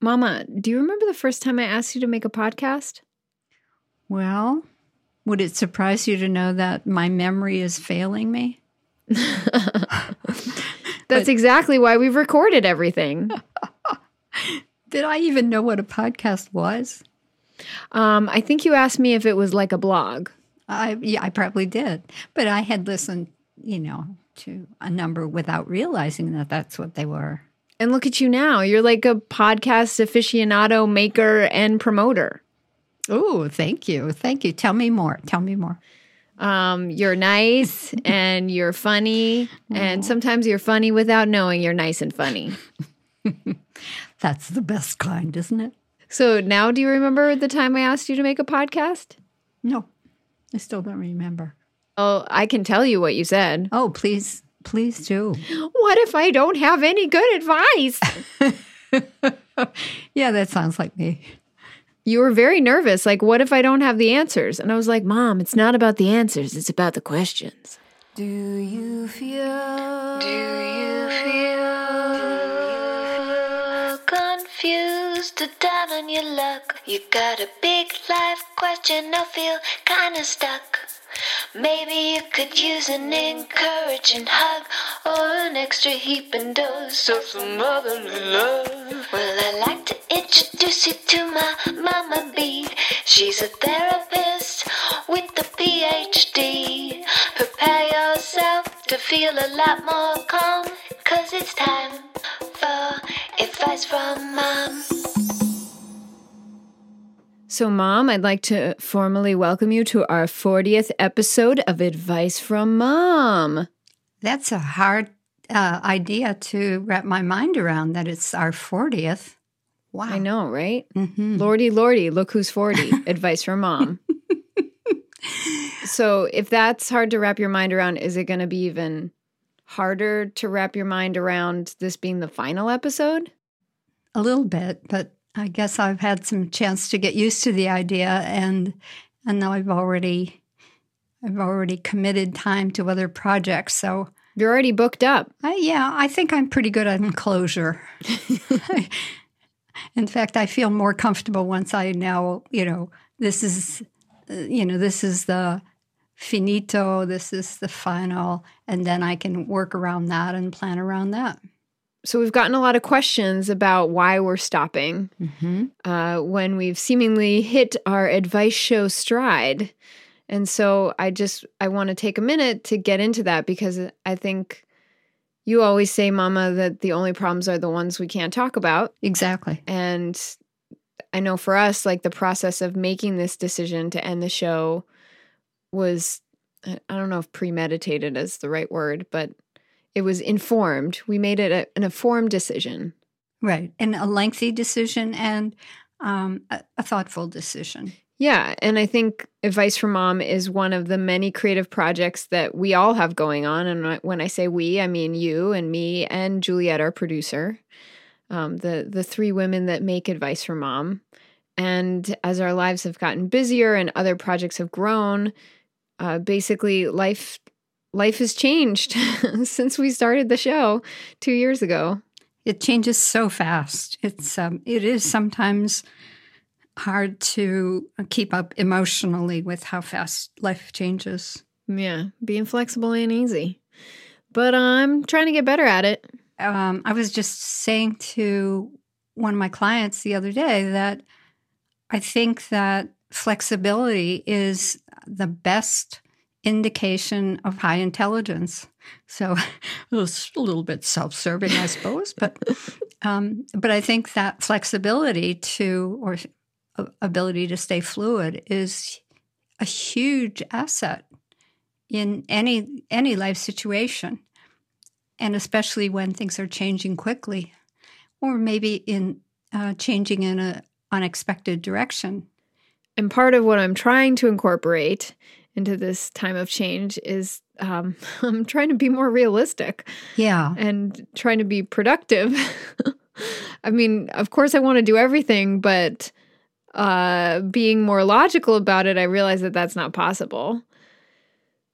Mama, do you remember the first time I asked you to make a podcast? Well, would it surprise you to know that my memory is failing me? That's exactly why we've recorded everything. Did I even know what a podcast was? Um, I think you asked me if it was like a blog. I yeah, I probably did, but I had listened, you know, to a number without realizing that that's what they were. And look at you now. You're like a podcast aficionado, maker, and promoter. Oh, thank you. Thank you. Tell me more. Tell me more. Um, you're nice and you're funny. And sometimes you're funny without knowing you're nice and funny. That's the best kind, isn't it? So now do you remember the time I asked you to make a podcast? No, I still don't remember. Oh, I can tell you what you said. Oh, please, please do. What if I don't have any good advice? Yeah, that sounds like me. you were very nervous. Like, what if I don't have the answers? And I was like, Mom, it's not about the answers, it's about the questions. Do you feel? Do you feel confused or down on your luck? You got a big life question I feel kinda stuck. Maybe you could use an encouraging hug or an extra heaping dose of some motherly love. Well, I'd like to introduce you to my mama Bee. She's a therapist with a PhD. Prepare yourself to feel a lot more calm, cause it's time for advice from mom. So, Mom, I'd like to formally welcome you to our 40th episode of Advice from Mom. That's a hard uh, idea to wrap my mind around that it's our 40th. Wow. I know, right? Mhm. Lordy, Lordy, look who's 40. Advice from Mom. so, if that's hard to wrap your mind around, is it going to be even harder to wrap your mind around this being the final episode? A little bit, but I guess I've had some chance to get used to the idea and and now I've already I've already committed time to other projects. So You're already booked up. I, yeah, I think I'm pretty good at closure. In fact, I feel more comfortable once I know, you know, this is, you know, this is the finito, this is the final, and then I can work around that and plan around that. So, we've gotten a lot of questions about why we're stopping Mm-hmm. uh, when we've seemingly hit our advice show stride. And so I just I want to take a minute to get into that because I think you always say mama that the only problems are the ones we can't talk about Exactly. and I know for us like the process of making this decision to end the show was I I don't know if premeditated is the right word, but it was informed. We made it a, an informed decision. Right. And a lengthy decision and um, a, a thoughtful decision. Yeah, and I think Advice for Mom is one of the many creative projects that we all have going on. And when I say we, I mean you and me and Juliet, our producer, um, the the three women that make Advice for Mom. And as our lives have gotten busier and other projects have grown, uh, basically life life has changed since we started the show two years ago. It changes so fast. It's um, it is sometimes hard to keep up emotionally with how fast life changes. Yeah, being flexible ain't easy, but I'm trying to get better at it. Um, I was just saying to one of my clients the other day that I think that flexibility is the best indication of high intelligence. So it's a little bit self-serving, I suppose, but um, but I think that flexibility to or ability to stay fluid is a huge asset in any any life situation, and especially when things are changing quickly, or maybe in uh, changing in an unexpected direction. And part of what I'm trying to incorporate into this time of change is um, I'm trying to be more realistic Yeah, and trying to be productive. I mean, of course, I want to do everything, but uh, being more logical about it, I realize that that's not possible.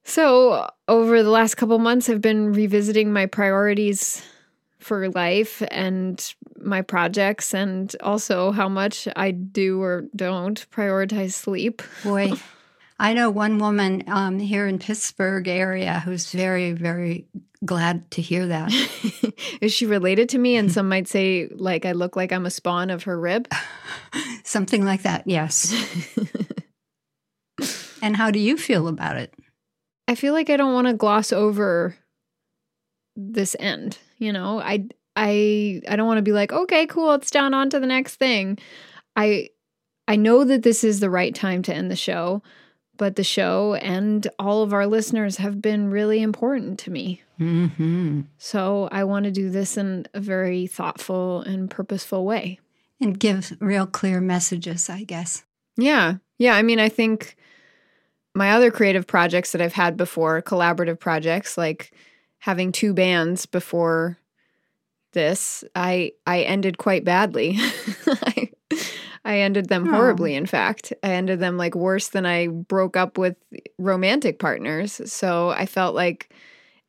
So, over the last couple months, I've been revisiting my priorities for life and my projects, and also how much I do or don't prioritize sleep. Boy, I know one woman um, here in Pittsburgh area who's very, very glad to hear that. Is she related to me? And some might say, like, I look like I'm a spawn of her rib. Something like that, yes. and how do you feel about it? I feel like I don't want to gloss over this end. You know, I I I don't want to be like, okay, cool, it's down on to the next thing. I I know that this is the right time to end the show, but the show and all of our listeners have been really important to me. Mm-hmm. So I want to do this in a very thoughtful and purposeful way. And give real clear messages, I guess. Yeah. Yeah. I mean, I think my other creative projects that I've had before, collaborative projects, like having two bands before this, I I ended quite badly. I, I ended them horribly, in fact. I ended them like worse than I broke up with romantic partners. So I felt like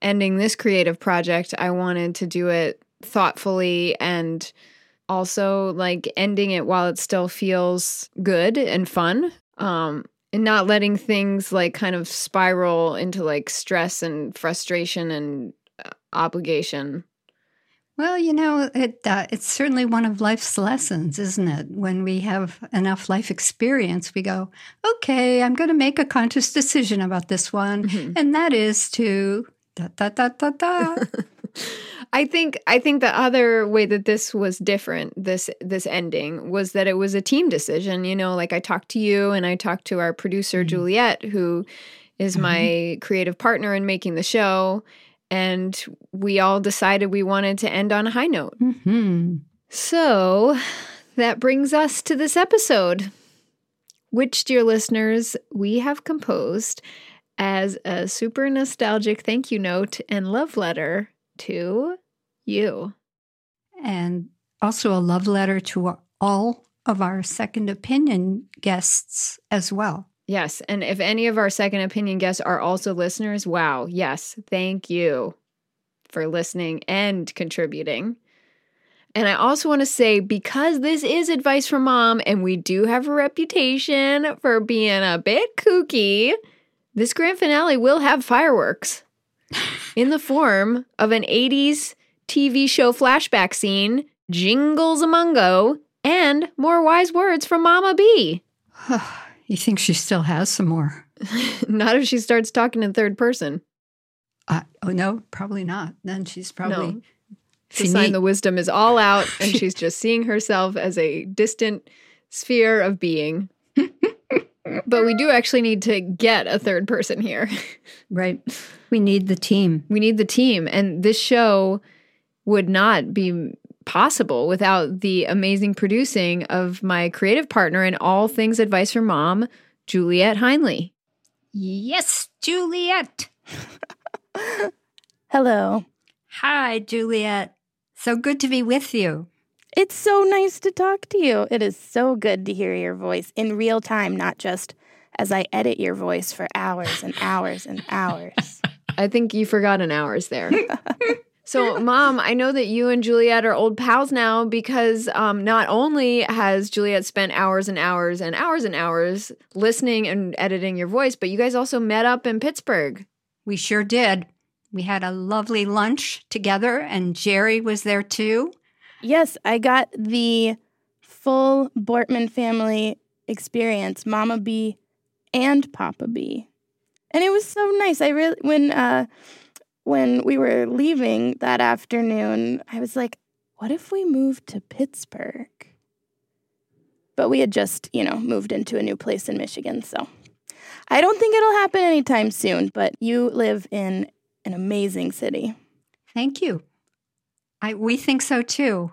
ending this creative project, I wanted to do it thoughtfully and also like ending it while it still feels good and fun. Um, and not letting things like kind of spiral into like stress and frustration and uh, obligation. Well, you know, it uh, it's certainly one of life's lessons, isn't it? When we have enough life experience, we go, "Okay, I'm going to make a conscious decision about this one," Mhm. and that is to da da da da da. I think I think the other way that this was different this this ending was that it was a team decision, you know, like I talked to you and I talked to our producer Mhm. Juliet who is my creative partner in making the show and we all decided we wanted to end on a high note. hmm So that brings us to this episode, which, dear listeners, we have composed as a super nostalgic thank you note and love letter to you. And also a love letter to all of our second opinion guests as well. Yes. And if any of our second opinion guests are also listeners, wow. Yes. Thank you for listening and contributing. And I also want to say because this is advice from mom and we do have a reputation for being a bit kooky, this grand finale will have fireworks in the form of an 80s TV show flashback scene, jingles among go, and more wise words from Mama B. you think she still has some more? Not if she starts talking in third person. Uh, oh no, probably not. Then she's probably No. The sign the wisdom is all out, and she's just seeing herself as a distant sphere of being. but we do actually need to get a third person here. right. We need the team. We need the team, and this show would not be possible without the amazing producing of my creative partner in all things advice from mom, Juliet Heinley. Yes, Juliet. Hello. Hi, Juliet. So good to be with you. It's so nice to talk to you. It is so good to hear your voice in real time, not just as I edit your voice for hours and hours and hours. I think you forgot an hours there. so, mom, I know that you and Juliet are old pals now because um, not only has Juliet spent hours and hours and hours and hours listening and editing your voice, but you guys also met up in Pittsburgh. We sure did. We had a lovely lunch together, and Jerry was there too. yes, I got the full Bortman family experience, Mama B and Papa B. And it was so nice. I really when uh when we were leaving that afternoon, I was like, what if we moved to Pittsburgh? But we had just, you know, moved into a new place in Michigan, so I don't think it'll happen anytime soon, but you live in an amazing city. Thank you. I we think so too.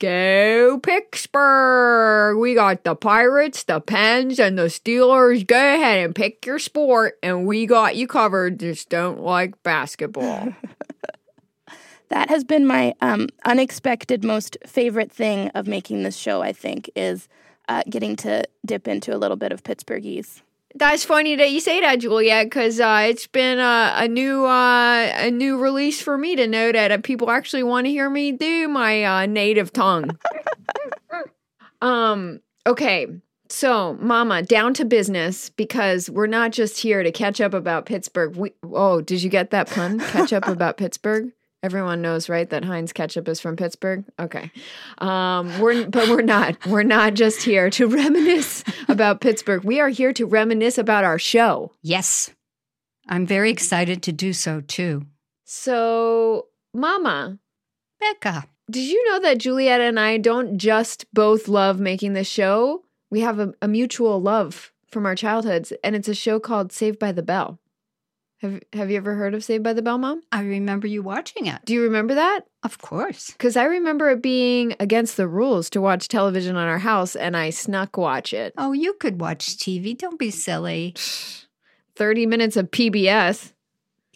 Go Pittsburgh! We got the Pirates, the Pens, and the Steelers. Go ahead and pick your sport, and we got you covered. Just don't like basketball. That has been my um, unexpected, most favorite thing of making this show, I think, is uh, getting to dip into a little bit of Pittsburghese. That's funny that you say that, Juliet, because uh, it's been a, a new uh, a new release for me to know that uh, people actually want to hear me do my uh, native tongue. um. Okay. So, Mama, down to business because we're not just here to catch up about Pittsburgh. We, oh, did you get that pun? catch up about Pittsburgh. Everyone knows, right, that Heinz ketchup is from Pittsburgh. Okay, um, we're but we're not. We're not just here to reminisce about Pittsburgh. We are here to reminisce about our show. Yes. I'm very excited to do so too. So, Mama, Becca. did you know that Juliet and I don't just both love making this show? We have a, a mutual love from our childhoods, and it's a show called Saved by the Bell. Have Have you ever heard of Saved by the Bell, Mom? I remember you watching it. Do you remember that? Of course. Because I remember it being against the rules to watch television on our house, and I snuck watch it. Oh, you could watch TV. Don't be silly. 30 minutes of PBS.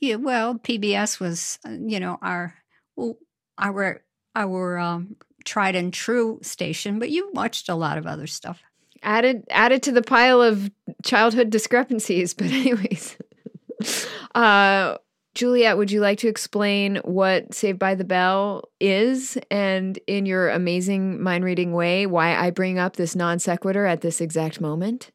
Yeah, well, PBS was, uh, you know, our our our um, tried and true station, but you watched a lot of other stuff. Added added to the pile of childhood discrepancies. But anyways. uh Juliet, would you like to explain what Saved by the Bell is and in your amazing mind reading way why I bring up this non sequitur at this exact moment?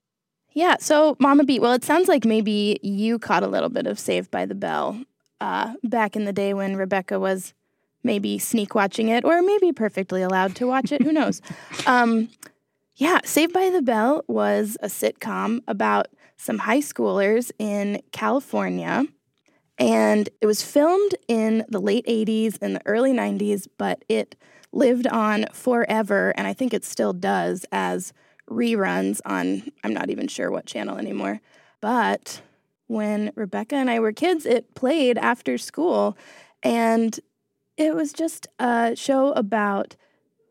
Yeah, so Mama Beat, well, it sounds like maybe you caught a little bit of Saved by the Bell uh, back in the day when Rebecca was maybe sneak watching it or maybe perfectly allowed to watch it. Who knows? Um, yeah, Saved by the Bell was a sitcom about some high schoolers in California. And it was filmed in the late 80s and the early 90s, but it lived on forever. And I think it still does as reruns on, I'm not even sure what channel anymore. But when Rebecca and I were kids, it played after school. And it was just a show about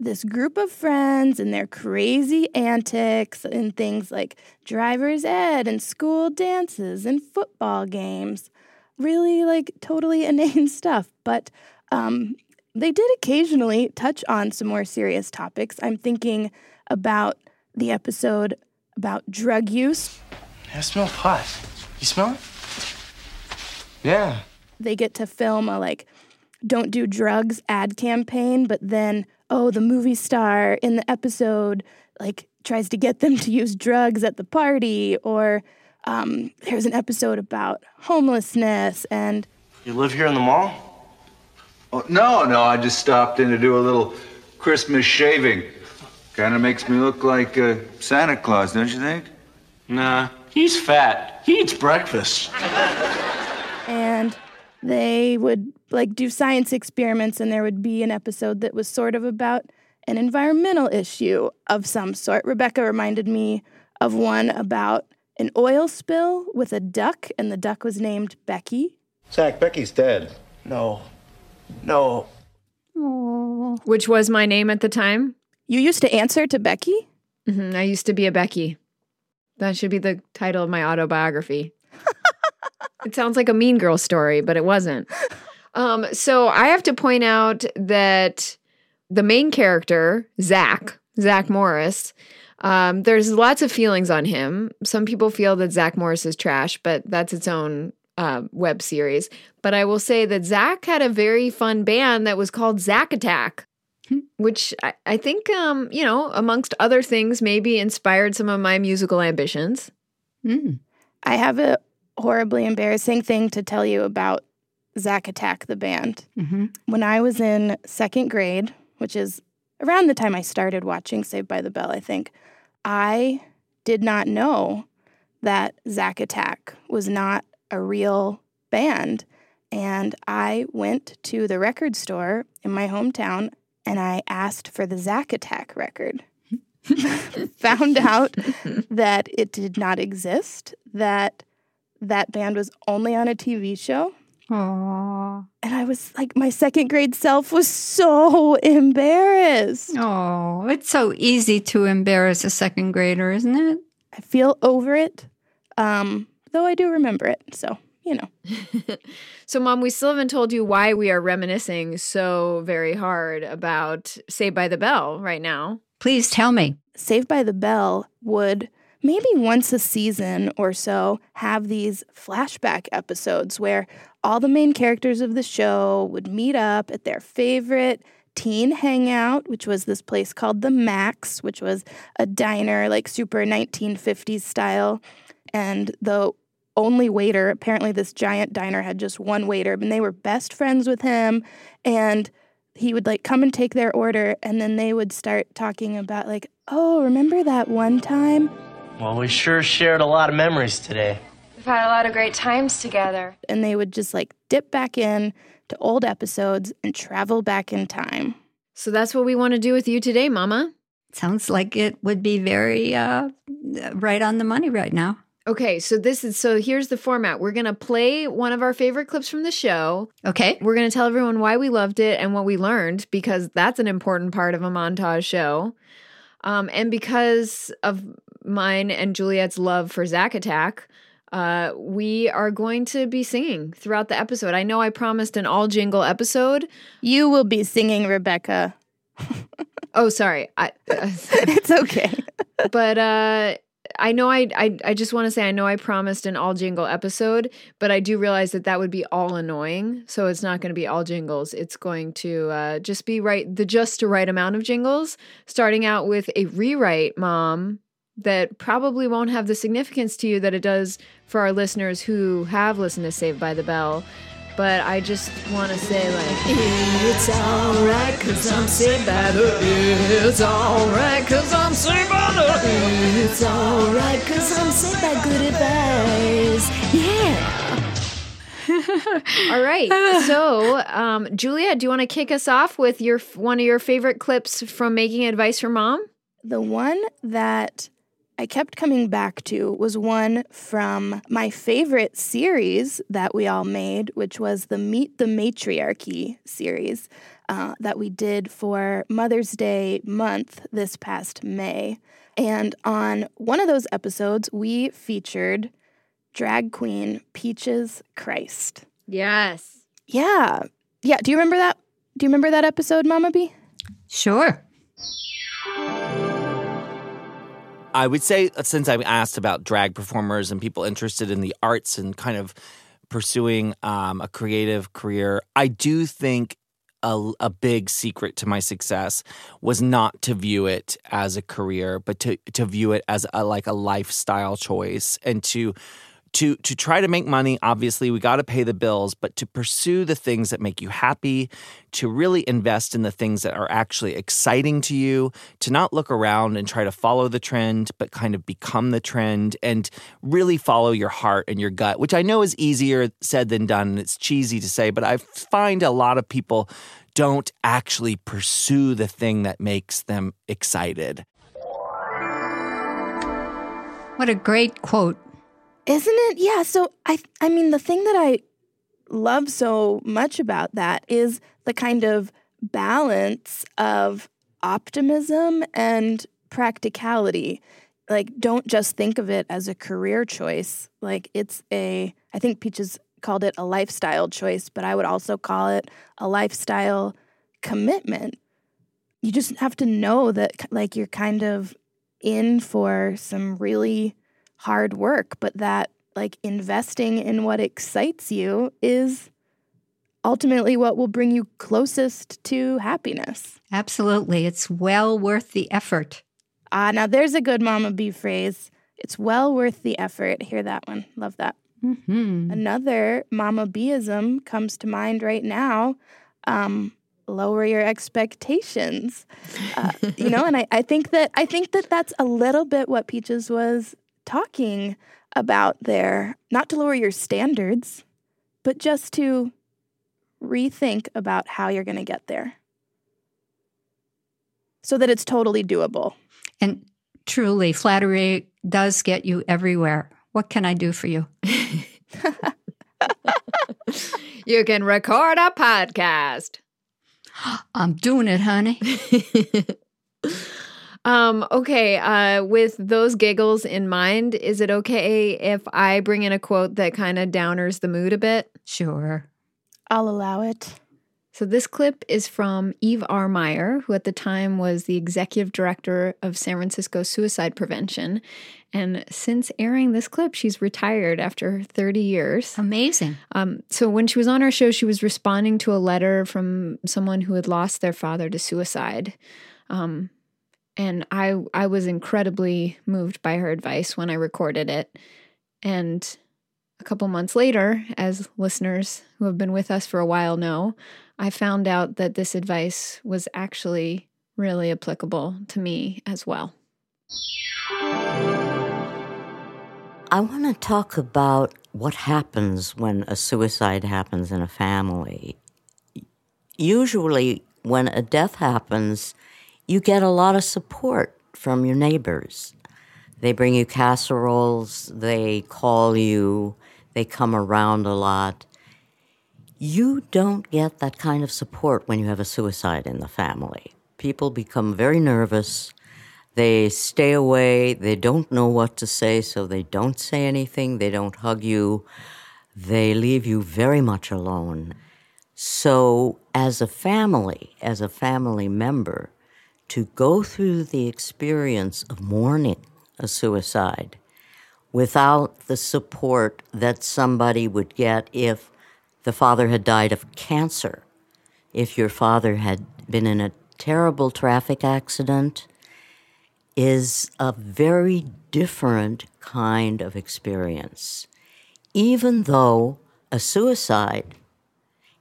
this group of friends and their crazy antics and things like driver's ed and school dances and football games. Really, like, totally inane stuff. But um, they did occasionally touch on some more serious topics. I'm thinking about the episode about drug use. I smell pot. You smell it? Yeah. They get to film a like don't do drugs ad campaign, but then oh, the movie star in the episode like tries to get them to use drugs at the party, or um, there's an episode about homelessness and You live here in the mall? Oh, no, no, I just stopped in to do a little Christmas shaving. Kind of makes me look like uh, Santa Claus, don't you think? Nah, he's fat. He eats breakfast. and they would like do science experiments and there would be an episode that was sort of about an environmental issue of some sort. Rebecca reminded me of one about an oil spill with a duck and the duck was named Becky. Zack, Becky's dead. No. No. Which was my name at the time. You used to answer to Becky? hmm I used to be a Becky. That should be the title of my autobiography. it sounds like a mean girl story, but it wasn't. Um, so I have to point out that the main character, Zack, Zack Morris, um, there's lots of feelings on him. Some people feel that Zack Morris is trash, but that's its own uh, web series. But I will say that Zack had a very fun band that was called Zack Attack, which I, I think, um, you know, amongst other things, maybe inspired some of my musical ambitions. Mm. I have a horribly embarrassing thing to tell you about Zack Attack, the band. hmm When I was in second grade, which is around the time I started watching Saved by the Bell, I think, I did not know that Zack Attack was not a real band. And I went to the record store in my hometown and I asked for the Zack Attack record. Found out that it did not exist, that that band was only on a TV show. Aww. And I was like, my second grade self was so embarrassed. Oh, it's so easy to embarrass a second grader, isn't it? I feel over it, um, though I do remember it. So, you know. So, Mom, we still haven't told you why we are reminiscing so very hard about Saved by the Bell right now. Please tell me. Saved by the Bell would maybe once a season or so have these flashback episodes where all the main characters of the show would meet up at their favorite teen hangout, which was this place called the Max, which was a diner like super 1950s style. And the only waiter, apparently, this giant diner had just one waiter, and they were best friends with him. And he would like come and take their order, and then they would start talking about, like, oh, remember that one time? Well, we sure shared a lot of memories today. We've had a lot of great times together. And they would just like dip back in to old episodes and travel back in time. So that's what we want to do with you today, Mama. Sounds like it would be very uh, right on the money right now. Okay, so this is so here's the format. We're going to play one of our favorite clips from the show. Okay. We're going to tell everyone why we loved it and what we learned because that's an important part of a montage show. Um, and because of mine and Juliet's love for Zack Attack, uh, we are going to be singing throughout the episode. I know I promised an all jingle episode. You will be singing, Rebecca. Oh, sorry. I, uh, it's okay. but uh, I know I, I I just want to say I know I promised an all jingle episode, but I do realize that that would be all annoying. So it's not going to be all jingles. It's going to uh, just be right the just the right amount of jingles. Starting out with a rewrite, mom, that probably won't have the significance to you that it does for our listeners who have listened to Saved by the Bell. But I just want to say, like, it's alright, cause I'm saved by the It's alright, cause I'm saved by the It's alright, cause I'm saved by good advice. Yeah. All right. So, um, Juliet, do you want to kick us off with your one of your favorite clips from Making Advice for Mom? The one that I kept coming back to was one from my favorite series that we all made, which was the Meet the Matriarchy series uh, that we did for Mother's Day month this past May. And on one of those episodes, we featured drag queen Peaches Christ. Yes. Yeah. Yeah. Do you remember that? Do you remember that episode, Mama B? Sure. I would say, uh, since I'm asked about drag performers and people interested in the arts and kind of pursuing um, a creative career, I do think a, a, big secret to my success was not to view it as a career, but to to view it as a, like a lifestyle choice and to to to try to make money obviously we got to pay the bills but to pursue the things that make you happy to really invest in the things that are actually exciting to you to not look around and try to follow the trend but kind of become the trend and really follow your heart and your gut which i know is easier said than done and it's cheesy to say but i find a lot of people don't actually pursue the thing that makes them excited. What a great quote isn't it? Yeah. So I I mean the thing that I love so much about that is the kind of balance of optimism and practicality. Like don't just think of it as a career choice. Like it's a I think Peaches called it a lifestyle choice, but I would also call it a lifestyle commitment. You just have to know that like you're kind of in for some really hard work, but that like investing in what excites you is ultimately what will bring you closest to happiness. Absolutely. It's well worth the effort. Ah, now there's a good Mama B phrase. It's well worth the effort. Hear that one. Love that. Mm-hmm. Another Mama Bism comes to mind right now. Um, lower your expectations. Uh, you know, and I, I think that I think that that's a little bit what Peaches was talking about there, not to lower your standards, but just to rethink about how you're going to get there so that it's totally doable. And truly, flattery does get you everywhere. What can I do for you? you can record a podcast. I'm doing it, honey. Um, okay, uh, with those giggles in mind, is it okay if I bring in a quote that kind of downers the mood a bit? Sure. I'll allow it. So, this clip is from Eve R. Meyer, who at the time was the executive director of San Francisco Suicide Prevention. And since airing this clip, she's retired after 30 years. Amazing. Um, so, when she was on our show, she was responding to a letter from someone who had lost their father to suicide. Um, and I, I was incredibly moved by her advice when I recorded it. And a couple months later, as listeners who have been with us for a while know, I found out that this advice was actually really applicable to me as well. I want to talk about what happens when a suicide happens in a family. Usually, when a death happens, you get a lot of support from your neighbors. They bring you casseroles, they call you, they come around a lot. You don't get that kind of support when you have a suicide in the family. People become very nervous. They stay away. They don't know what to say, so they don't say anything. They don't hug you. They leave you very much alone. So, as a family, as a family member, to go through the experience of mourning a suicide without the support that somebody would get if the father had died of cancer, if your father had been in a terrible traffic accident, is a very different kind of experience. Even though a suicide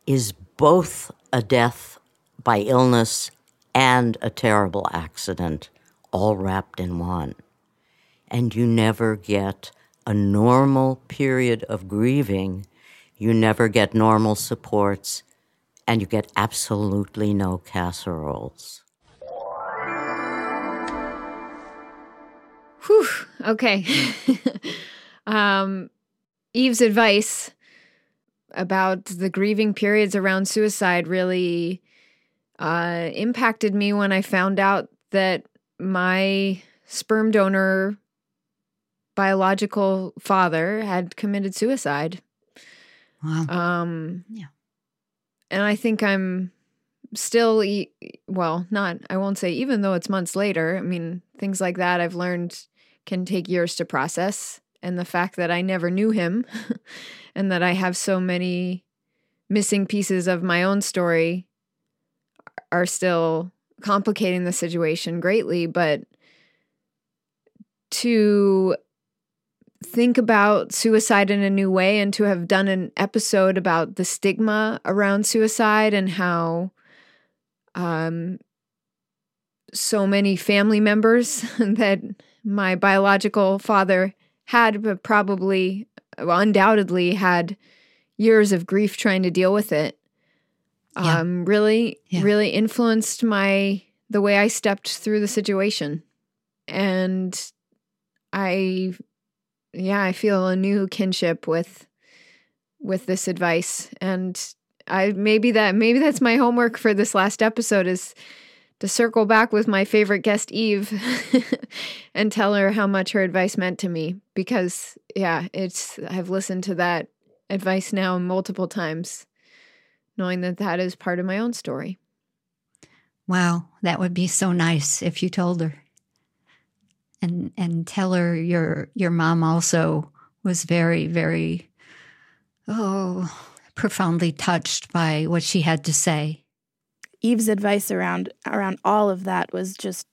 is both a death by illness and a terrible accident, all wrapped in one. And you never get a normal period of grieving you never get normal supports, and you get absolutely no casseroles. Whew. Okay. um, Eve's advice about the grieving periods around suicide really uh, impacted me when I found out that my sperm donor biological father had committed suicide. Wow. Um, Yeah. And I think I'm still, e- well, not, I won't say even though it's months later. I mean, things like that I've learned can take years to process. And the fact that I never knew him and that I have so many missing pieces of my own story are still complicating the situation greatly. But to think about suicide in a new way and to have done an episode about the stigma around suicide and how um, so many family members that my biological father had, but probably, well, undoubtedly, had years of grief trying to deal with it. Yeah. Um, really, Yeah. really influenced my the way I stepped through the situation, and I yeah, I feel a new kinship with with this advice and I maybe that maybe that's my homework for this last episode is to circle back with my favorite guest Eve and tell her how much her advice meant to me because yeah, it's I've listened to that advice now multiple times knowing that that is part of my own story. Wow, that would be so nice if you told her. And and tell her your your mom also was very very oh profoundly touched by what she had to say. Eve's advice around around all of that was just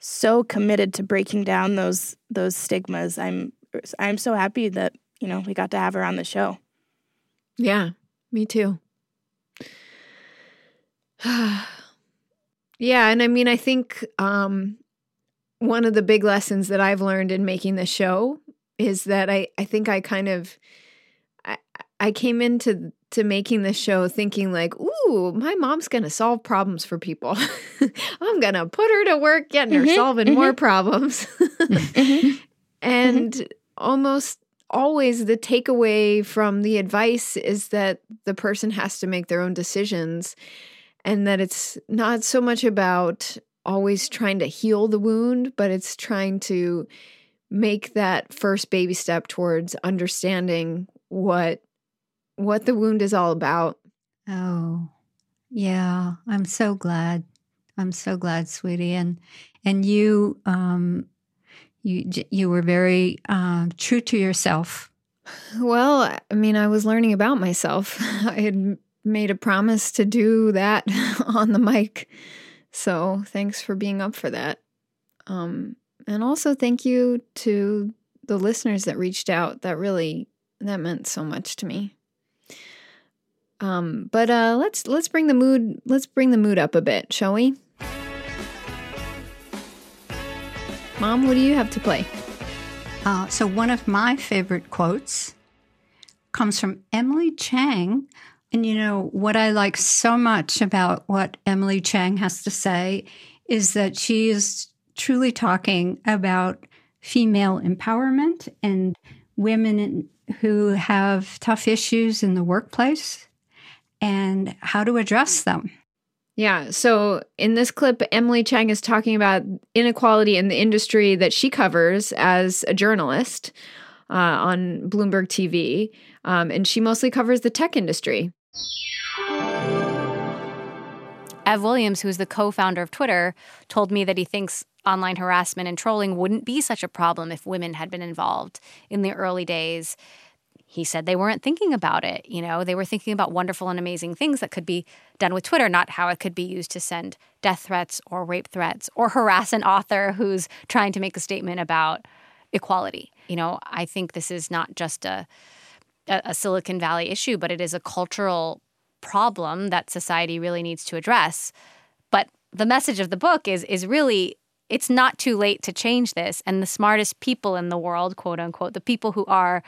so committed to breaking down those those stigmas. I'm I'm so happy that, you know, we got to have her on the show. Yeah, me too. yeah, and I mean I think um one of the big lessons that I've learned in making the show is that I I think I kind of I I came into to making the show thinking like, "Ooh, my mom's going to solve problems for people. I'm going to put her to work getting her Mhm, solving more problems." and almost always the takeaway from the advice is that the person has to make their own decisions and that it's not so much about always trying to heal the wound, but it's trying to make that first baby step towards understanding what what the wound is all about. Oh, Yeah, I'm so glad. I'm so glad, sweetie. And and you um you you were very uh, true to yourself. Well, I mean, I was learning about myself. I had made a promise to do that on the mic. So, thanks for being up for that. Um and also thank you to the listeners that reached out. That really that meant so much to me. Um, but uh, let's let's bring the mood let's bring the mood up a bit, shall we? Mom, what do you have to play? Uh, so one of my favorite quotes comes from Emily Chang. And you know, what I like so much about what Emily Chang has to say is that she is truly talking about female empowerment and women who have tough issues in the workplace and how to address them. Yeah. So in this clip, Emily Chang is talking about inequality in the industry that she covers as a journalist uh, on Bloomberg TV. Um, and she mostly covers the tech industry. Ev Williams, who's the co founder of Twitter, told me that he thinks online harassment and trolling wouldn't be such a problem if women had been involved in the early days he said they weren't thinking about it. You know, they were thinking about wonderful and amazing things that could be done with Twitter, not how it could be used to send death threats or rape threats or harass an author who's trying to make a statement about equality. You know, I think this is not just a, a, Silicon Valley issue, but it is a cultural problem that society really needs to address. But the message of the book is is really it's not too late to change this. And the smartest people in the world, quote unquote, the people who are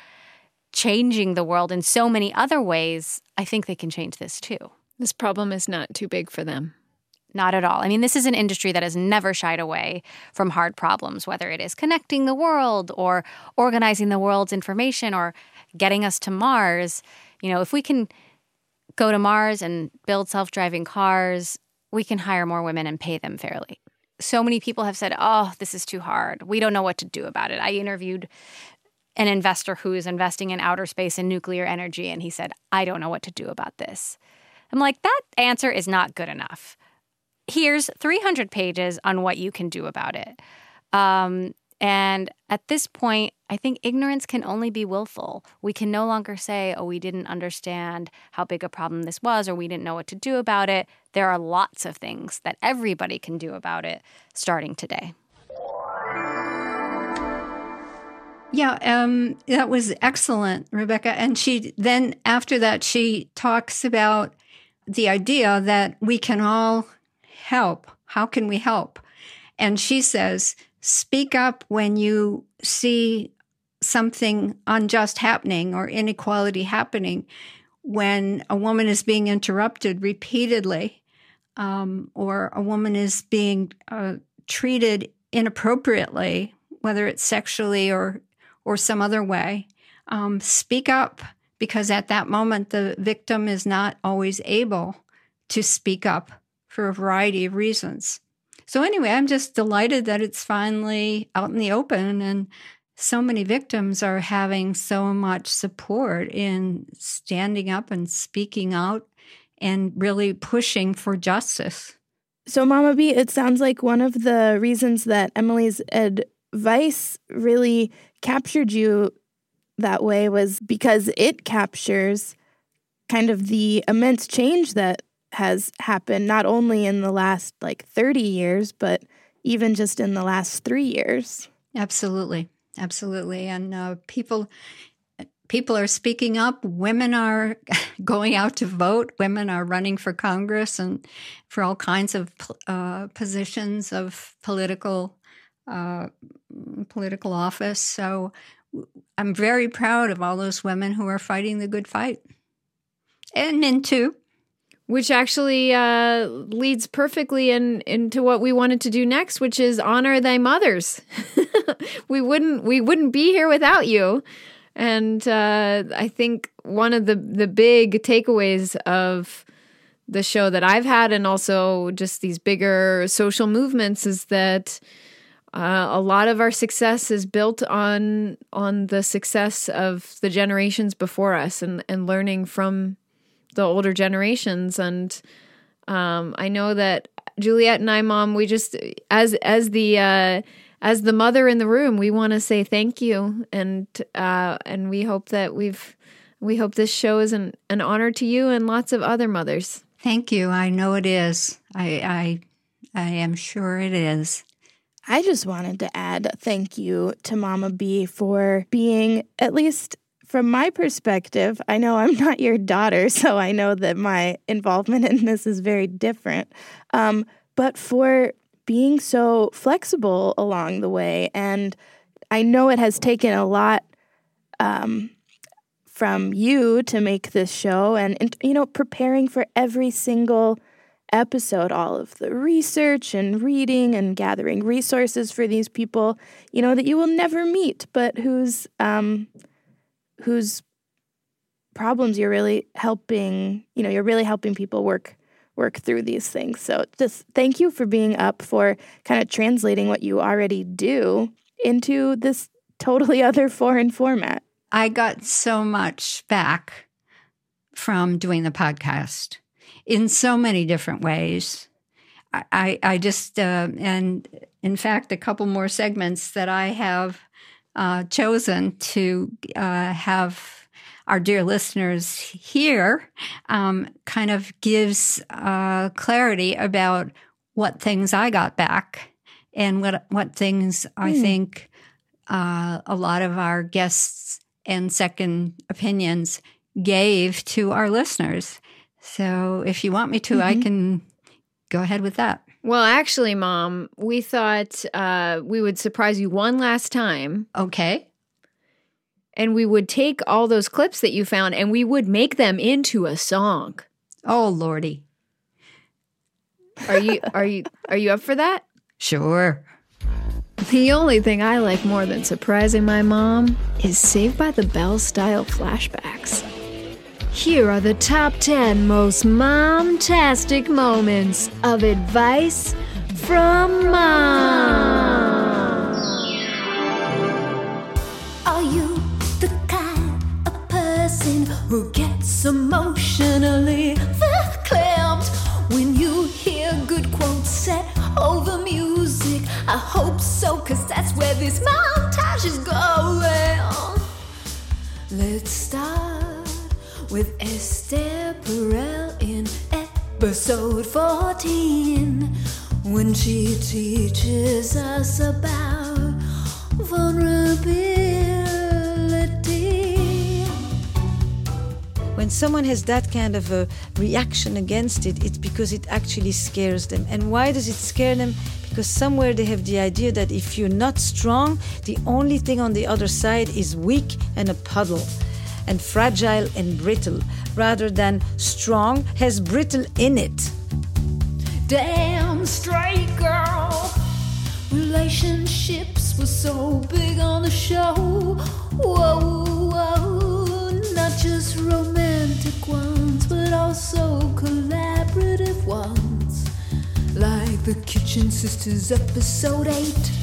changing the world in so many other ways, I think they can change this too. This problem is not too big for them. Not at all. I mean, this is an industry that has never shied away from hard problems, whether it is connecting the world or organizing the world's information or getting us to Mars. You know, if we can go to Mars and build self driving cars, we can hire more women and pay them fairly. So many people have said, oh, this is too hard. We don't know what to do about it. I interviewed an investor who is investing in outer space and nuclear energy. And he said, I don't know what to do about this. I'm like, that answer is not good enough. Here's 300 pages on what you can do about it. Um, and at this point, I think ignorance can only be willful. We can no longer say, oh, we didn't understand how big a problem this was or we didn't know what to do about it. There are lots of things that everybody can do about it starting today. Yeah, um, that was excellent, Rebecca. And she then, after that, she talks about the idea that we can all help. How can we help? And she says, speak up when you see something unjust happening or inequality happening. When a woman is being interrupted repeatedly, um, or a woman is being uh, treated inappropriately, whether it's sexually or or some other way, um, speak up because at that moment the victim is not always able to speak up for a variety of reasons. So, anyway, I'm just delighted that it's finally out in the open and so many victims are having so much support in standing up and speaking out and really pushing for justice. So, Mama B, it sounds like one of the reasons that Emily's advice really captured you that way was because it captures kind of the immense change that has happened not only in the last like 30 years but even just in the last 3 years absolutely absolutely and uh, people people are speaking up women are going out to vote women are running for congress and for all kinds of uh, positions of political uh, political office. So I'm very proud of all those women who are fighting the good fight. And men too. Which actually uh, leads perfectly in, into what we wanted to do next, which is honor thy mothers. we wouldn't we wouldn't be here without you. And uh, I think one of the the big takeaways of the show that I've had, and also just these bigger social movements, is that uh, a lot of our success is built on on the success of the generations before us and, and learning from the older generations and Um, I know that Juliet and I, mom, we just as as the uh, as the mother in the room, we want to say thank you, and uh, and we hope that we've we hope this show is an, an honor to you and lots of other mothers. Thank you. I know it is. I I I am sure it is. I just wanted to add thank you to Mama B for being, at least from my perspective, I know I'm not your daughter, so I know that my involvement in this is very different. Um, but for being so flexible along the way. And I know it has taken a lot um, from you to make this show and, and, you know, preparing for every single episode, all of the research and reading and gathering resources for these people, you know, that you will never meet, but whose um, whose problems you're really helping, you know, you're really helping people work work through these things. So just thank you for being up for kind of translating what you already do into this totally other foreign format. I got so much back from doing the podcast in so many different ways. I, I just, uh, and in fact, a couple more segments that I have uh, chosen to uh, have our dear listeners here um, kind of gives uh, clarity about what things I got back and what what things I Hmm. think uh, a lot of our guests and second opinions gave to our listeners. So if you want me to, I Mhm. can go ahead with that. Well, actually, mom, we thought uh, we would surprise you one last time. Okay. And we would take all those clips that you found and we would make them into a song. Oh, lordy. Are you are you are you up for that? Sure. The only thing I like more than surprising my mom is Saved by the Bell style flashbacks. Here are the top 10 most mom-tastic moments of advice from mom. Are you the kind of person who gets emotionally verklempt when you hear good quotes set over music? I hope so, cause that's where this montage is going. Let's start with Esther Perel in episode 14 when she teaches us about vulnerability. When someone has that kind of a reaction against it, it's because it actually scares them. And why does it scare them? Because somewhere they have the idea that if you're not strong, the only thing on the other side is weak and a puddle, and fragile and brittle, rather than strong has brittle in it. Damn straight girl. Relationships were so big on the show. Whoa, whoa. Not just romantic ones, but also collaborative ones. Like the Kitchen Sisters episode 8.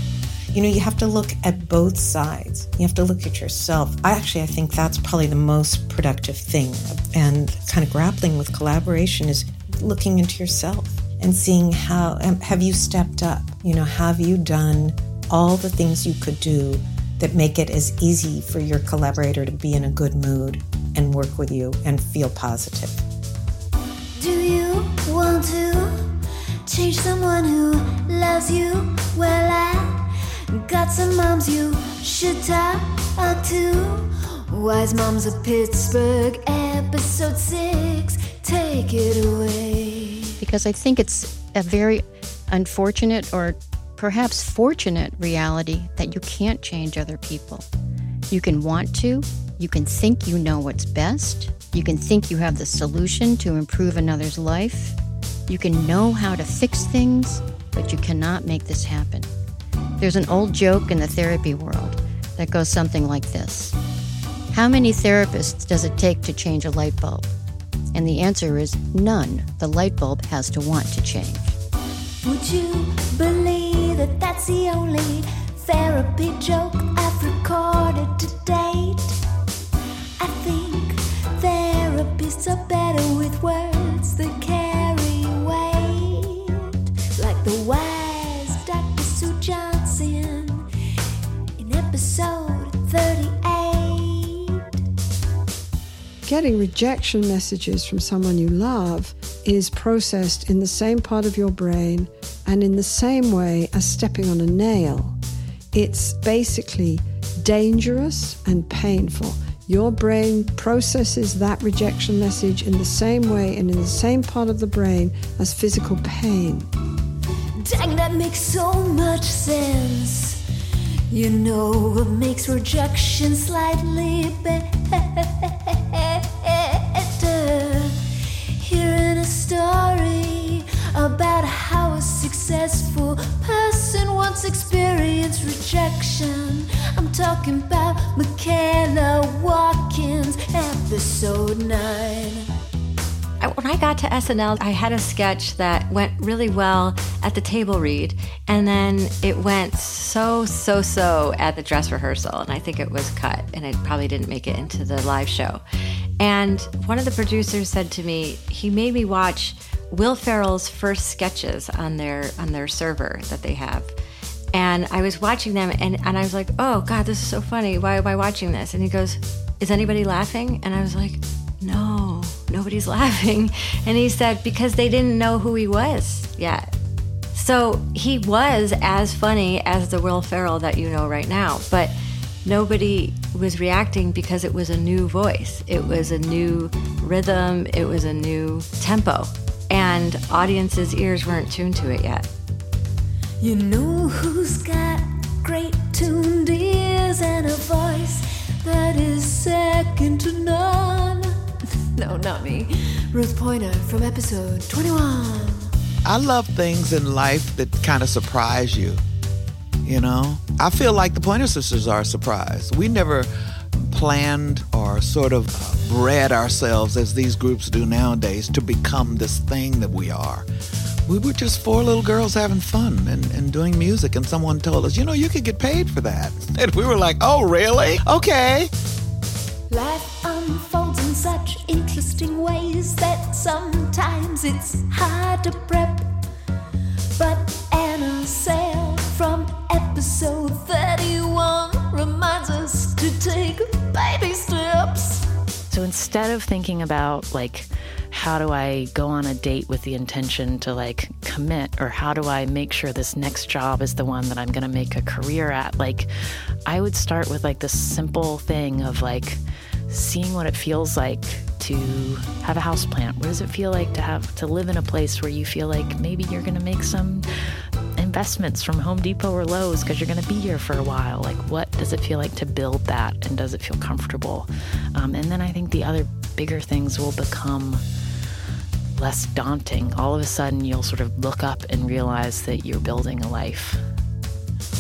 You know, you have to look at both sides. You have to look at yourself. I actually, I think that's probably the most productive thing. And kind of grappling with collaboration is looking into yourself and seeing how um, have you stepped up? You know, have you done all the things you could do that make it as easy for your collaborator to be in a good mood and work with you and feel positive? Do you want to change someone who loves you? Well, I got some moms you should talk to. Wise Moms of Pittsburgh, episode 6. Take it away. because I think it's a very unfortunate or perhaps fortunate reality that you can't change other people. You can want to, you can think you know what's best, you can think you have the solution to improve another's life, you can know how to fix things, but you cannot make this happen. There's an old joke in the therapy world that goes something like this How many therapists does it take to change a light bulb? And the answer is none. The light bulb has to want to change. Would you believe that that's the only therapy joke I've recorded to date? I think therapists are better with words that carry weight. episode 38. Getting rejection messages from someone you love is processed in the same part of your brain and in the same way as stepping on a nail. It's basically dangerous and painful. Your brain processes that rejection message in the same way and in the same part of the brain as physical pain. Dang, that makes so much sense. You know what makes rejection slightly better? Hearing a story about how a successful person once experienced rejection. I'm talking about Michaela Watkins, episode 9. When I got to SNL, I had a sketch that went really well at the table read, and then it went so, so, so at the dress rehearsal, and I think it was cut, and it probably didn't make it into the live show. And one of the producers said to me, he made me watch Will Ferrell's first sketches on their on their server that they have. And I was watching them and, and I was like, oh God, this is so funny. Why am I watching this? And he goes, Is anybody laughing? And I was like, No, nobody's laughing. And he said, Because they didn't know who he was yet. So he was as funny as the Will Ferrell that you know right now, but nobody was reacting because it was a new voice. It was a new rhythm, it was a new tempo, and audiences' ears weren't tuned to it yet. You know who's got great tuned ears and a voice that is second to none? No, not me. Ruth Pointer from episode 21. I love things in life that kind of surprise you. You know, I feel like the Pointer Sisters are a surprise. We never planned or sort of bred ourselves as these groups do nowadays to become this thing that we are. We were just four little girls having fun and, and doing music, and someone told us, you know, you could get paid for that. And we were like, oh, really? Okay. Life unfolds such interesting ways that sometimes it's hard to prep. But Anna Sale from episode 31 reminds us to take baby steps. So instead of thinking about like, how do I go on a date with the intention to like commit, or how do I make sure this next job is the one that I'm going to make a career at, like, I would start with like this simple thing of like seeing what it feels like to have a house plant. What does it feel like to have to live in a place where you feel like maybe you're going to make some investments from Home Depot or Lowe's because you're going to be here for a while. Like, what does it feel like to build that, and does it feel comfortable? Um, and then I think the other bigger things will become less daunting. All of a sudden, you'll sort of look up and realize that you're building a life.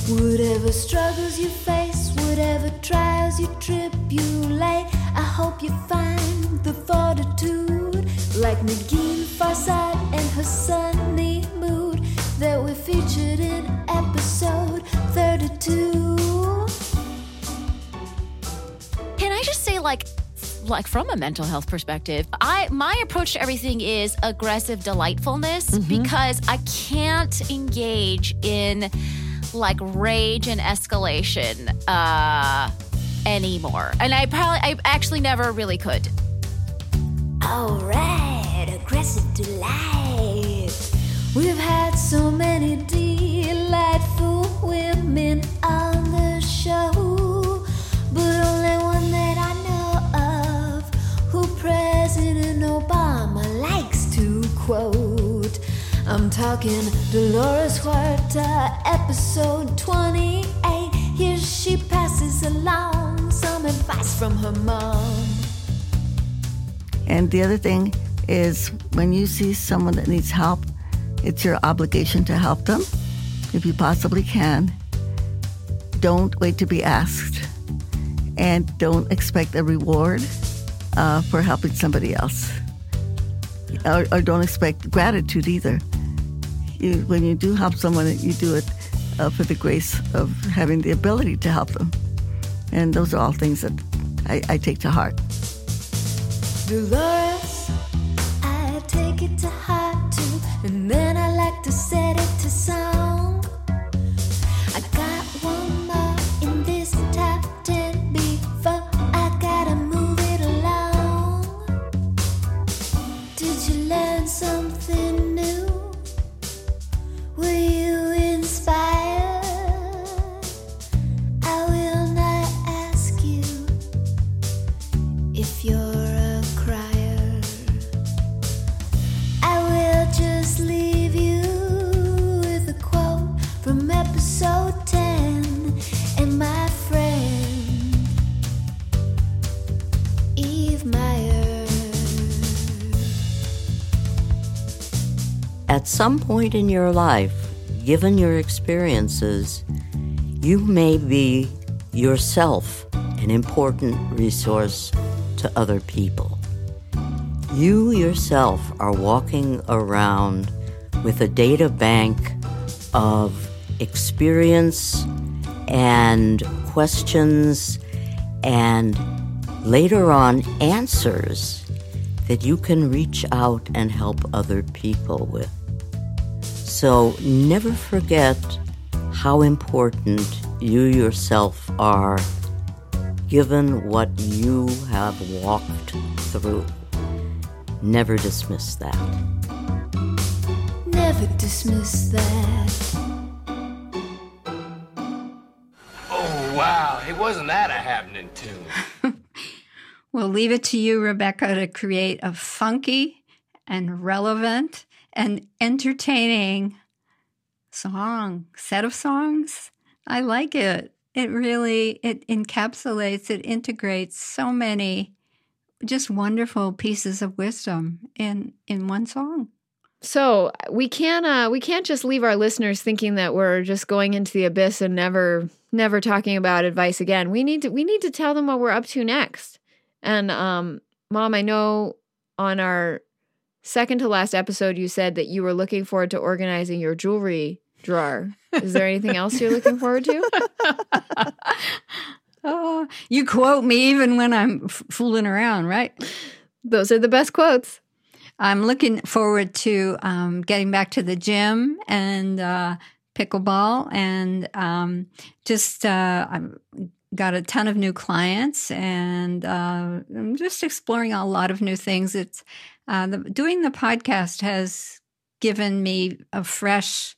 Whatever struggles you face, whatever trials you tribulate, I hope you find the fortitude, like Negin Farsad and her sunny mood that we featured in episode 32. Can I just say, like, like from a mental health perspective, I my approach to everything is aggressive delightfulness mm-hmm. because I can't engage in like rage and escalation uh anymore. And I probably I actually never really could. Alright, aggressive delight. We've had so many delightful women on the show, but only one that I know of who President Obama likes to quote. I'm talking Dolores Huerta, episode 28. Here she passes along some advice from her mom. And the other thing is when you see someone that needs help, it's your obligation to help them if you possibly can. Don't wait to be asked. And don't expect a reward uh, for helping somebody else. Or, or don't expect gratitude either. You, when you do help someone, you do it uh, for the grace of having the ability to help them. And those are all things that I, I take to heart. Dolores, I take it to heart too, and then I like to set it at some point in your life, given your experiences, you may be yourself an important resource to other people. You yourself are walking around with a data bank of experience and questions and later on answers that you can reach out and help other people with. So never forget how important you yourself are given what you have walked through. Never dismiss that. Never dismiss that. Oh, wow. It wasn't that a happening tune? We'll leave it to you, Rebecca, to create a funky and relevant and entertaining song, set of songs. I like it. It really it encapsulates, it integrates so many just wonderful pieces of wisdom in in one song. So we can't uh, we can't just leave our listeners thinking that we're just going into the abyss and never never talking about advice again. We need to we need to tell them what we're up to next. And um, mom, I know on our second to last episode you said that you were looking forward to organizing your jewelry drawer. Is there anything else you're looking forward to? Oh, you quote me even when I'm f- fooling around, right? Those are the best quotes. I'm looking forward to um, getting back to the gym and uh, pickleball, and um, just uh, I've got a ton of new clients, and uh, I'm just exploring a lot of new things. It's uh, the, doing the podcast has given me a fresh,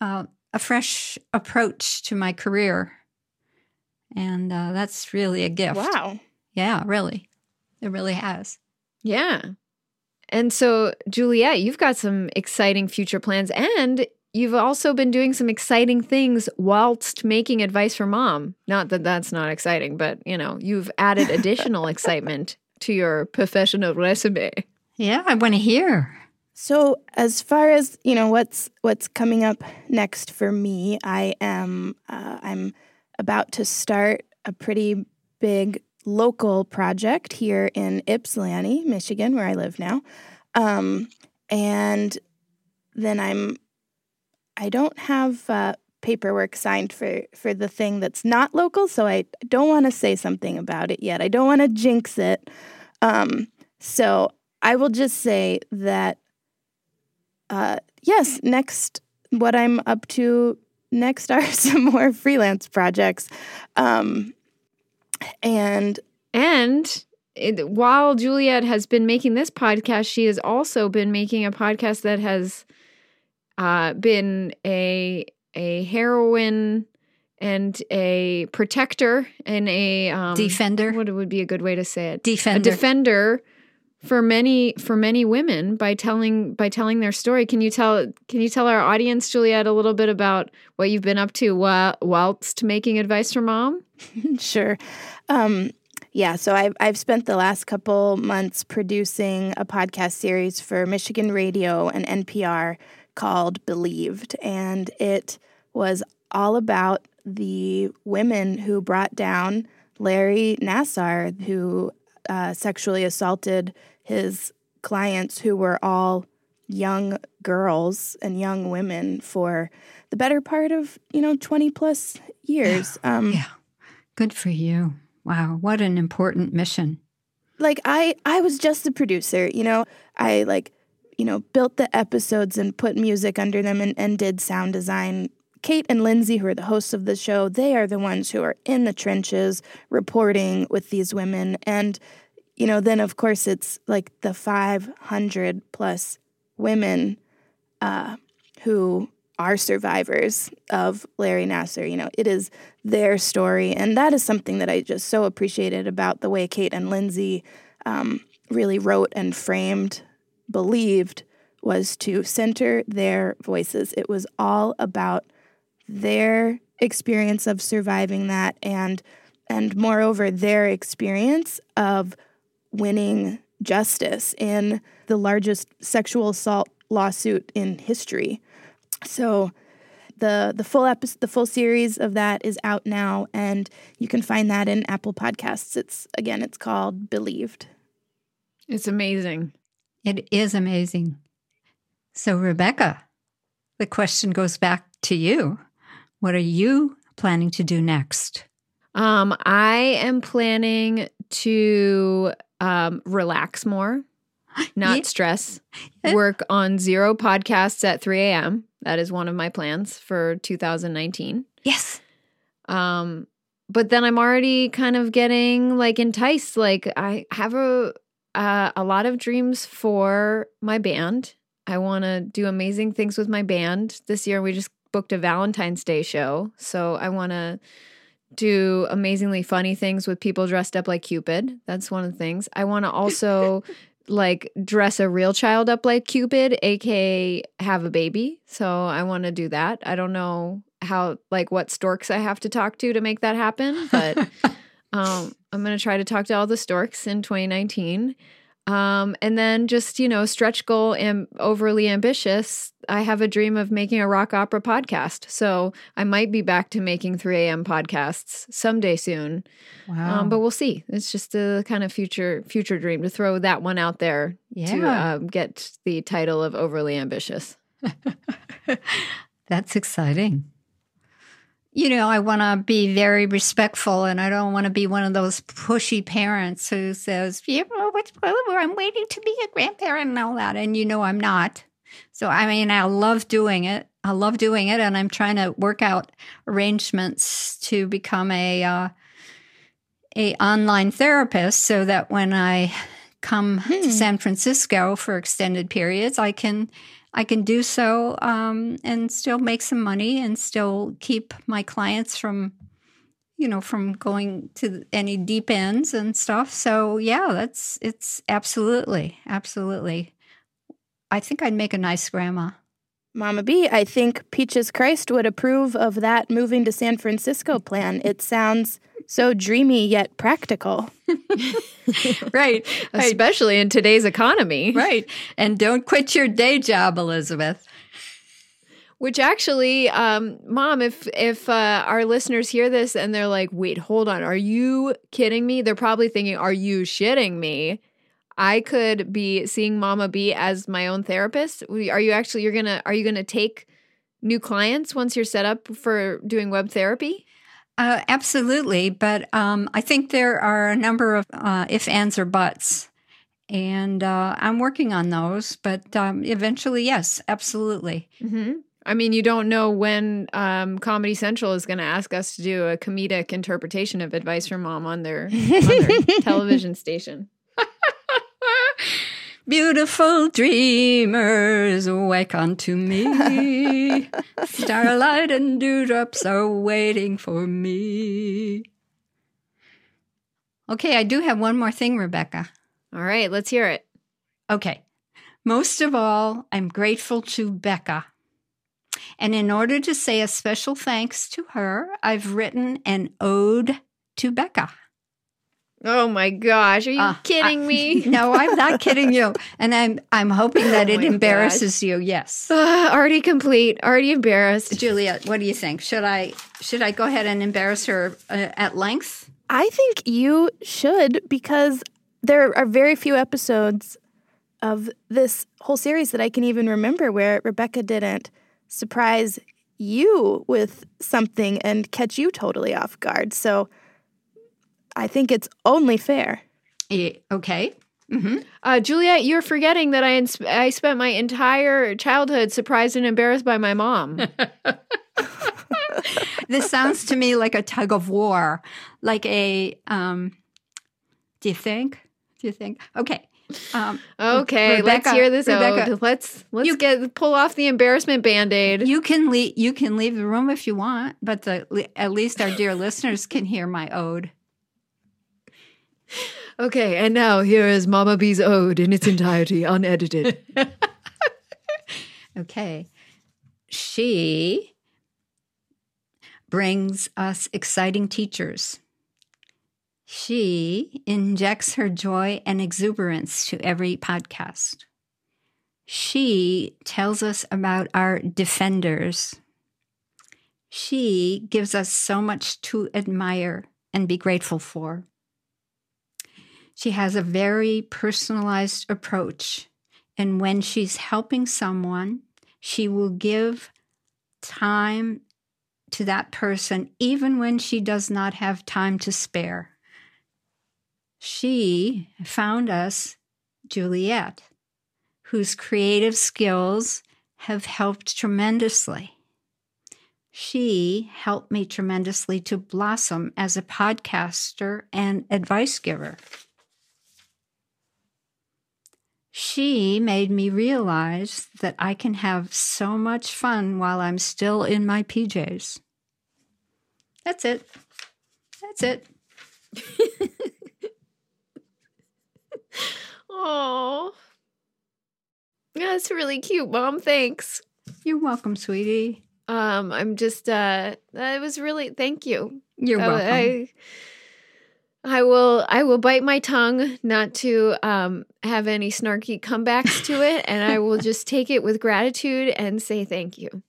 uh, a fresh approach to my career, and uh, that's really a gift. Wow. Yeah, really, it really has. Yeah. And so, Juliet, you've got some exciting future plans, and you've also been doing some exciting things whilst making advice for mom. Not that that's not exciting, but you know, you've added additional excitement to your professional resume. Yeah, I want to hear. So, as far as you know, what's what's coming up next for me, I am uh, I'm about to start a pretty big local project here in Ypsilanti, Michigan, where I live now, um, and then I'm I don't have uh, paperwork signed for for the thing that's not local, so I don't want to say something about it yet. I don't want to jinx it. Um, so I will just say that uh, yes, next, what I'm up to next are some more freelance projects. Um, and And it, while Juliet has been making this podcast, she has also been making a podcast that has uh, been a a heroine and a protector and a um, Defender. What would be a good way to say it? Defender. A defender for many for many women by telling by telling their story. Can you tell Can you tell our audience, Juliet, a little bit about what you've been up to while, whilst making advice for mom? sure. Um, yeah, so I've I've spent the last couple months producing a podcast series for Michigan Radio and NPR called Believed, and it was all about the women who brought down Larry Nassar, who uh, sexually assaulted his clients, who were all young girls and young women for the better part of you know twenty plus years. Um, yeah, good for you. Wow, what an important mission. like I I was just a producer, you know. I like, you know, built the episodes and put music under them and, and did sound design. Kate and Lindsay, who are the hosts of the show, they are the ones who are in the trenches reporting with these women. And, you know, then of course it's like the 500 plus women uh, who are survivors of Larry Nassar. You know, it is their story. And that is something that I just so appreciated about the way Kate and Lindsay um, really wrote and framed, believed, was to center their voices. It was all about their experience of surviving that and and moreover their experience of winning justice in the largest sexual assault lawsuit in history. So the the full episode, the full series of that is out now, and you can find that in Apple Podcasts. It's again, it's called Believed. It's amazing. It is amazing. So, Rebecca, the question goes back to you. What are you planning to do next? Um, I am planning to um, relax more, not Yeah. stress, work on zero podcasts at 3 a.m. That is one of my plans for 2019. Yes. Um, but then I'm already kind of getting like enticed. Like I have a uh, a lot of dreams for my band. I want to do amazing things with my band. This year we just booked a Valentine's Day show, so I want to do amazingly funny things with people dressed up like Cupid. That's one of the things. I want to also like dress a real child up like Cupid, aka have a baby. So I want to do that. I don't know how like what storks I have to talk to to make that happen, but um I'm going to try to talk to all the storks in 2019. Um, and then just, you know, stretch goal and overly ambitious. I have a dream of making a rock opera podcast. So I might be back to making 3 a.m. podcasts someday soon. Wow. Um, but we'll see. It's just a kind of future future dream to throw that one out there to Yeah. um, get the title of overly ambitious. That's exciting. You know, I want to be very respectful and I don't want to be one of those pushy parents who says, yeah, well, what's, I'm waiting to be a grandparent and all that. And you know, I'm not. So, I mean, I love doing it. I love doing it. And I'm trying to work out arrangements to become a, uh, a online therapist so that when I come to San Francisco for extended periods, I can I can do so um, and still make some money and still keep my clients from you know from going to any deep ends and stuff. So yeah, that's it's absolutely absolutely. I think I'd make a nice grandma. Mama B, I think Peaches Christ would approve of that moving to San Francisco plan. It sounds so dreamy yet practical. right. Especially in today's economy. Right. And don't quit your day job, Elizabeth. Which actually, um, mom, if if uh, our listeners hear this and they're like, "Wait, hold on, are you kidding me?" They're probably thinking, "Are you shitting me?" I could be seeing Mama B as my own therapist. Are you actually? You're gonna? Are you gonna take new clients once you're set up for doing web therapy? Uh, absolutely, but um, I think there are a number of uh, if, ands, or buts, and uh, I'm working on those. But um, eventually, yes, absolutely. Mm-hmm. I mean, you don't know when um, Comedy Central is going to ask us to do a comedic interpretation of Advice from Mom on their, on their television station. Beautiful dreamers, wake unto me. Starlight and dewdrops are waiting for me. Okay, I do have one more thing, Rebecca. All right, let's hear it. Okay. Most of all, I'm grateful to Becca. And in order to say a special thanks to her, I've written an ode to Becca. Oh my gosh, are you Uh, kidding I- me? no, I'm not kidding you. And I'm I'm hoping that Oh it my embarrasses you. Yes. Uh, already complete, already embarrassed. Juliet, what do you think? Should I should I go ahead and embarrass her uh, at length? I think you should because there are very few episodes of this whole series that I can even remember where Rebecca didn't surprise you with something and catch you totally off guard. So I think it's only fair. okay. Mm-hmm. Uh, Juliet, you're forgetting that I ins- I spent my entire childhood surprised and embarrassed by my mom. This sounds to me like a tug of war, like a. Um, do you think? Do you think? Okay. Um, Okay, let's hear this Rebecca, ode. Let's let's get pull off the embarrassment band-aid. You can leave. You can leave the room if you want, but the, at least our dear listeners can hear my ode. Okay, and now here is Mama B's ode in its entirety, unedited. Okay. She brings us exciting teachers. She injects her joy and exuberance to every podcast. She tells us about our defenders. She gives us so much to admire and be grateful for. She has a very personalized approach. And when she's helping someone, she will give time to that person, even when she does not have time to spare. She found us Juliet, whose creative skills have helped tremendously. She helped me tremendously to blossom as a podcaster and advice giver. She made me realize that I can have so much fun while I'm still in my PJs. That's it. That's it. Oh, that's really cute, Mom. Thanks. You're welcome, sweetie. Um, I'm just uh, it was really thank you. You're Uh, welcome. I, I will I will bite my tongue not to um have any snarky comebacks to it, and I will just take it with gratitude and say thank you.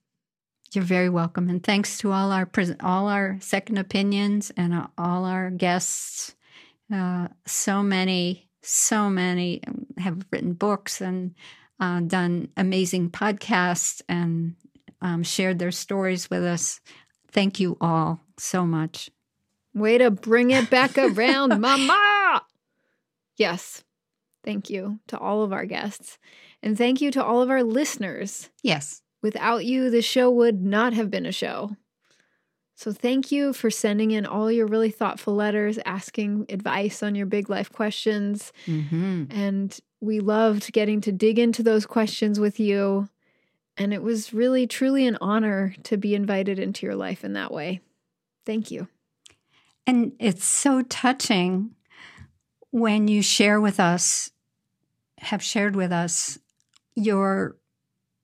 You're very welcome, and thanks to all our pres- all our second opinions and uh, all our guests. Uh, so many, so many have written books and uh, done amazing podcasts and um, shared their stories with us. Thank you all so much. Way to bring it back around, Mama. Yes. Thank you to all of our guests. And thank you to all of our listeners. Yes. Without you, the show would not have been a show. So thank you for sending in all your really thoughtful letters, asking advice on your big life questions. Mm-hmm. And we loved getting to dig into those questions with you. And it was really, truly an honor to be invited into your life in that way. Thank you. And it's so touching when you share with us, have shared with us your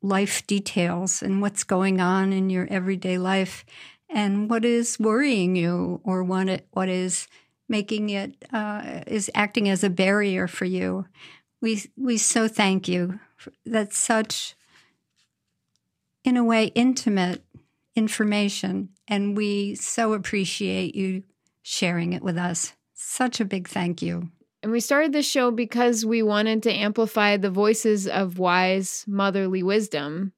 life details and what's going on in your everyday life and what is worrying you or what, it, what is making it, uh, is acting as a barrier for you. We, we so thank you. That's such, in a way, intimate information. And we so appreciate you sharing it with us. Such a big thank you. And we started this show because we wanted to amplify the voices of wise motherly wisdom.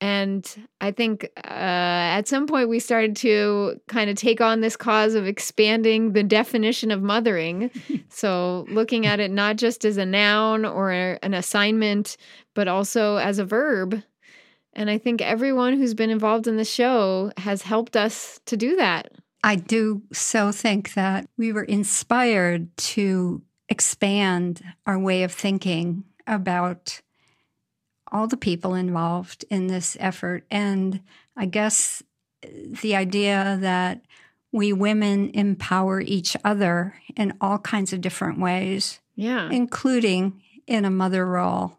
And I think uh, at some point we started to kind of take on this cause of expanding the definition of mothering. so looking at it not just as a noun or an assignment, but also as a verb. And I think everyone who's been involved in the show has helped us to do that. I do so think that we were inspired to expand our way of thinking about all the people involved in this effort. And I guess the idea that we women empower each other in all kinds of different ways, Yeah. including in a mother role.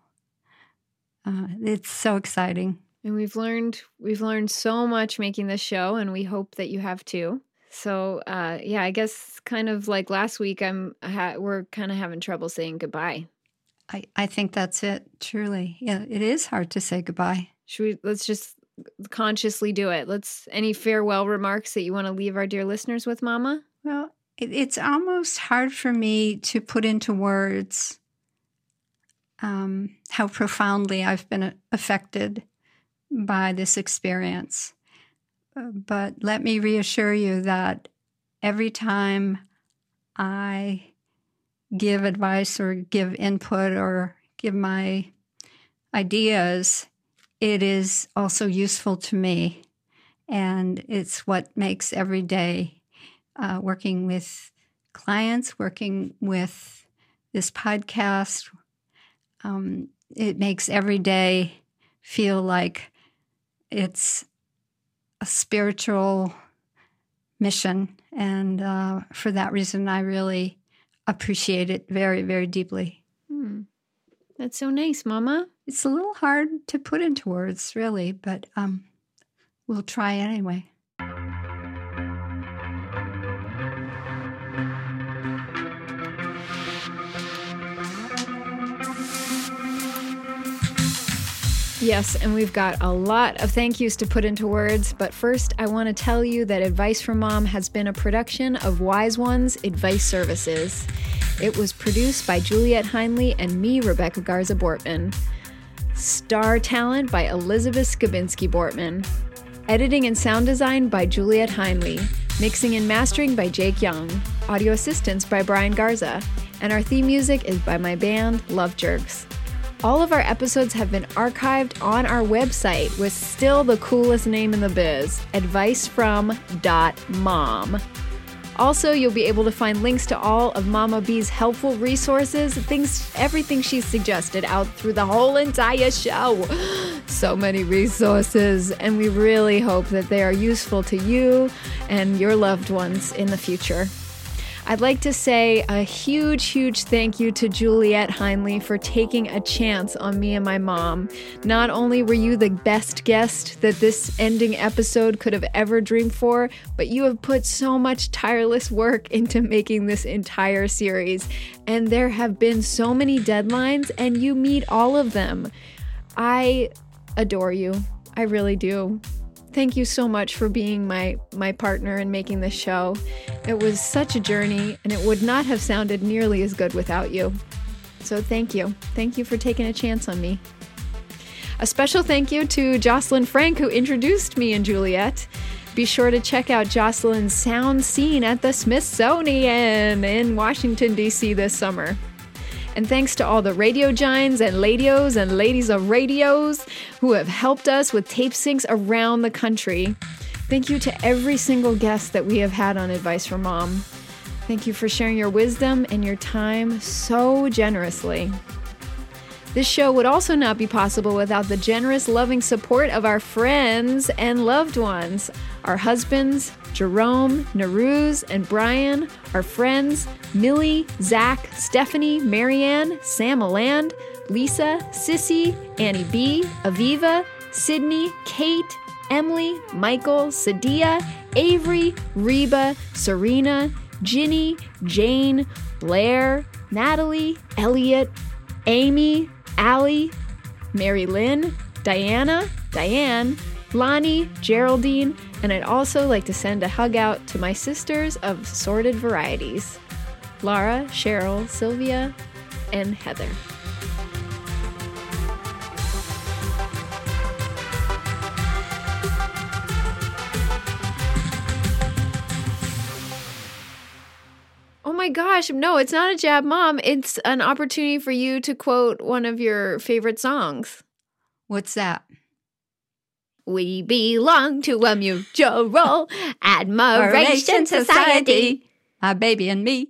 Uh, it's so exciting. And we've learned we've learned so much making this show, and we hope that you have too. So uh, yeah, I guess kind of like last week, I'm ha- we're kind of having trouble saying goodbye. I, I think that's it, truly. Yeah, it is hard to say goodbye. Should we? Let's just consciously do it. Let's. Any farewell remarks that you want to leave our dear listeners with, Mama? Well, it, it's almost hard for me to put into words um, how profoundly I've been affected by this experience. But let me reassure you that every time I give advice or give input or give my ideas, it is also useful to me. And it's what makes every day uh, working with clients, working with this podcast, um, it makes every day feel like it's a spiritual mission. And uh, for that reason, I really appreciate it very, very deeply. Hmm. That's so nice, Mama. It's a little hard to put into words, really, but um, we'll try anyway. Yes, and we've got a lot of thank yous to put into words, but first I want to tell you that Advice from Mom has been a production of Wise Ones Advice Services. It was produced by Juliet Heinley and me, Rebecca Garza Bortman. Star talent by Elizabeth Skabinski Bortman. Editing and sound design by Juliet Heinley. Mixing and mastering by Jake Young. Audio assistance by Brian Garza. And our theme music is by my band, Love Jerks. All of our episodes have been archived on our website with still the coolest name in the biz, advicefrom.mom. Also, you'll be able to find links to all of Mama B's helpful resources, things, everything she's suggested out through the whole entire show. So many resources, and we really hope that they are useful to you and your loved ones in the future. I'd like to say a huge, huge thank you to Juliet Heinley for taking a chance on me and my mom. Not only were you the best guest that this ending episode could have ever dreamed for, but you have put so much tireless work into making this entire series. And there have been so many deadlines, and you meet all of them. I adore you. I really do thank you so much for being my my partner in making this show. It was such a journey and it would not have sounded nearly as good without you. So thank you. Thank you for taking a chance on me. A special thank you to Jocelyn Frank who introduced me and Juliet. Be sure to check out Jocelyn's sound scene at the Smithsonian in Washington D.C. this summer. And thanks to all the radio giants and ladios and ladies of radios who have helped us with tape syncs around the country. Thank you to every single guest that we have had on Advice from Mom. Thank you for sharing your wisdom and your time so generously. This show would also not be possible without the generous, loving support of our friends and loved ones, our husbands, Jerome, Naruz, and Brian, our friends, Millie, Zach, Stephanie, Marianne, Sam Aland, Lisa, Sissy, Annie B, Aviva, Sydney, Kate, Emily, Michael, Sadia, Avery, Reba, Serena, Ginny, Jane, Blair, Natalie, Elliot, Amy, Allie, Mary Lynn, Diana, Diane, Lonnie, Geraldine, and I'd also like to send a hug out to my sisters of sorted varieties Laura, Cheryl, Sylvia, and Heather. Oh my gosh, no, it's not a jab mom. It's an opportunity for you to quote one of your favorite songs. What's that? We belong to a mutual admiration society. My baby and me.